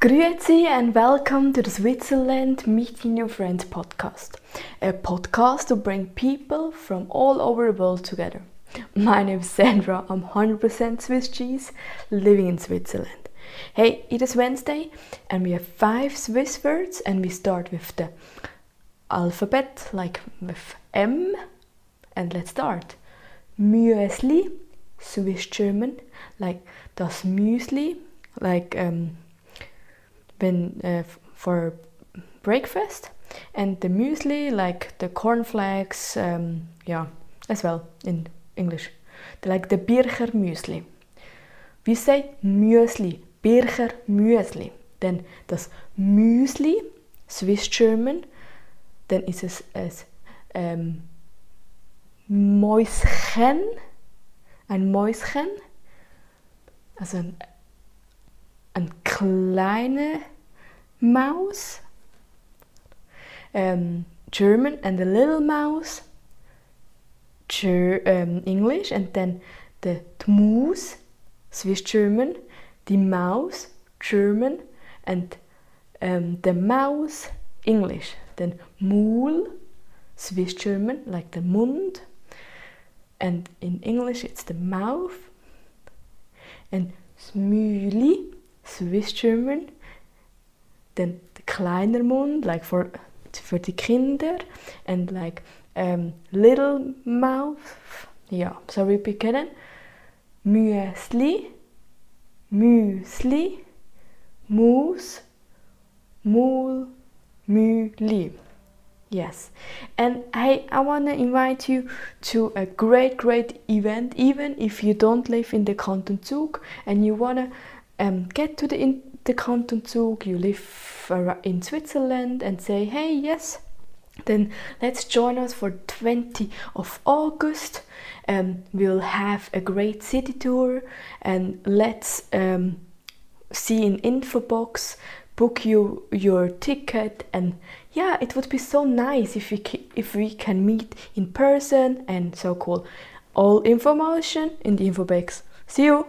Grüezi and welcome to the Switzerland Meeting New Friends podcast, a podcast to bring people from all over the world together. My name is Sandra, I'm 100% Swiss cheese, living in Switzerland. Hey, it is Wednesday and we have five Swiss words and we start with the alphabet, like with M, and let's start. Müsli, Swiss German, like das Müsli, like um, when uh, for breakfast, and the muesli, like the cornflakes, um, yeah, as well in English, like the Bircher Müsli. We say Müsli, Bircher Müsli. Denn das Müsli, Swiss German, dann ist es as ähm, Mäuschen, ein Mäuschen, also ein kleine Maus, um, German, and the little mouse, Ger um, English, and then the Tmus, Swiss German, the mouse, German, and um, the mouse, English. Then Mul, Swiss German, like the Mund, and in English it's the mouth. And Smüli, Swiss German, then the kleiner Mund, like for for the Kinder, and like um, little mouth. Ja, so repeat again. Müsli, Müsli, Mus, Mul, Müli. Yes, and I, I want to invite you to a great, great event, even if you don't live in the Canton Zug and you want to um, get to the, in, the Canton Zug, you live in Switzerland and say, hey, yes, then let's join us for 20 of August. Um, we'll have a great city tour and let's um, see in info box book you your ticket and yeah it would be so nice if we if we can meet in person and so cool. All information in the info box. See you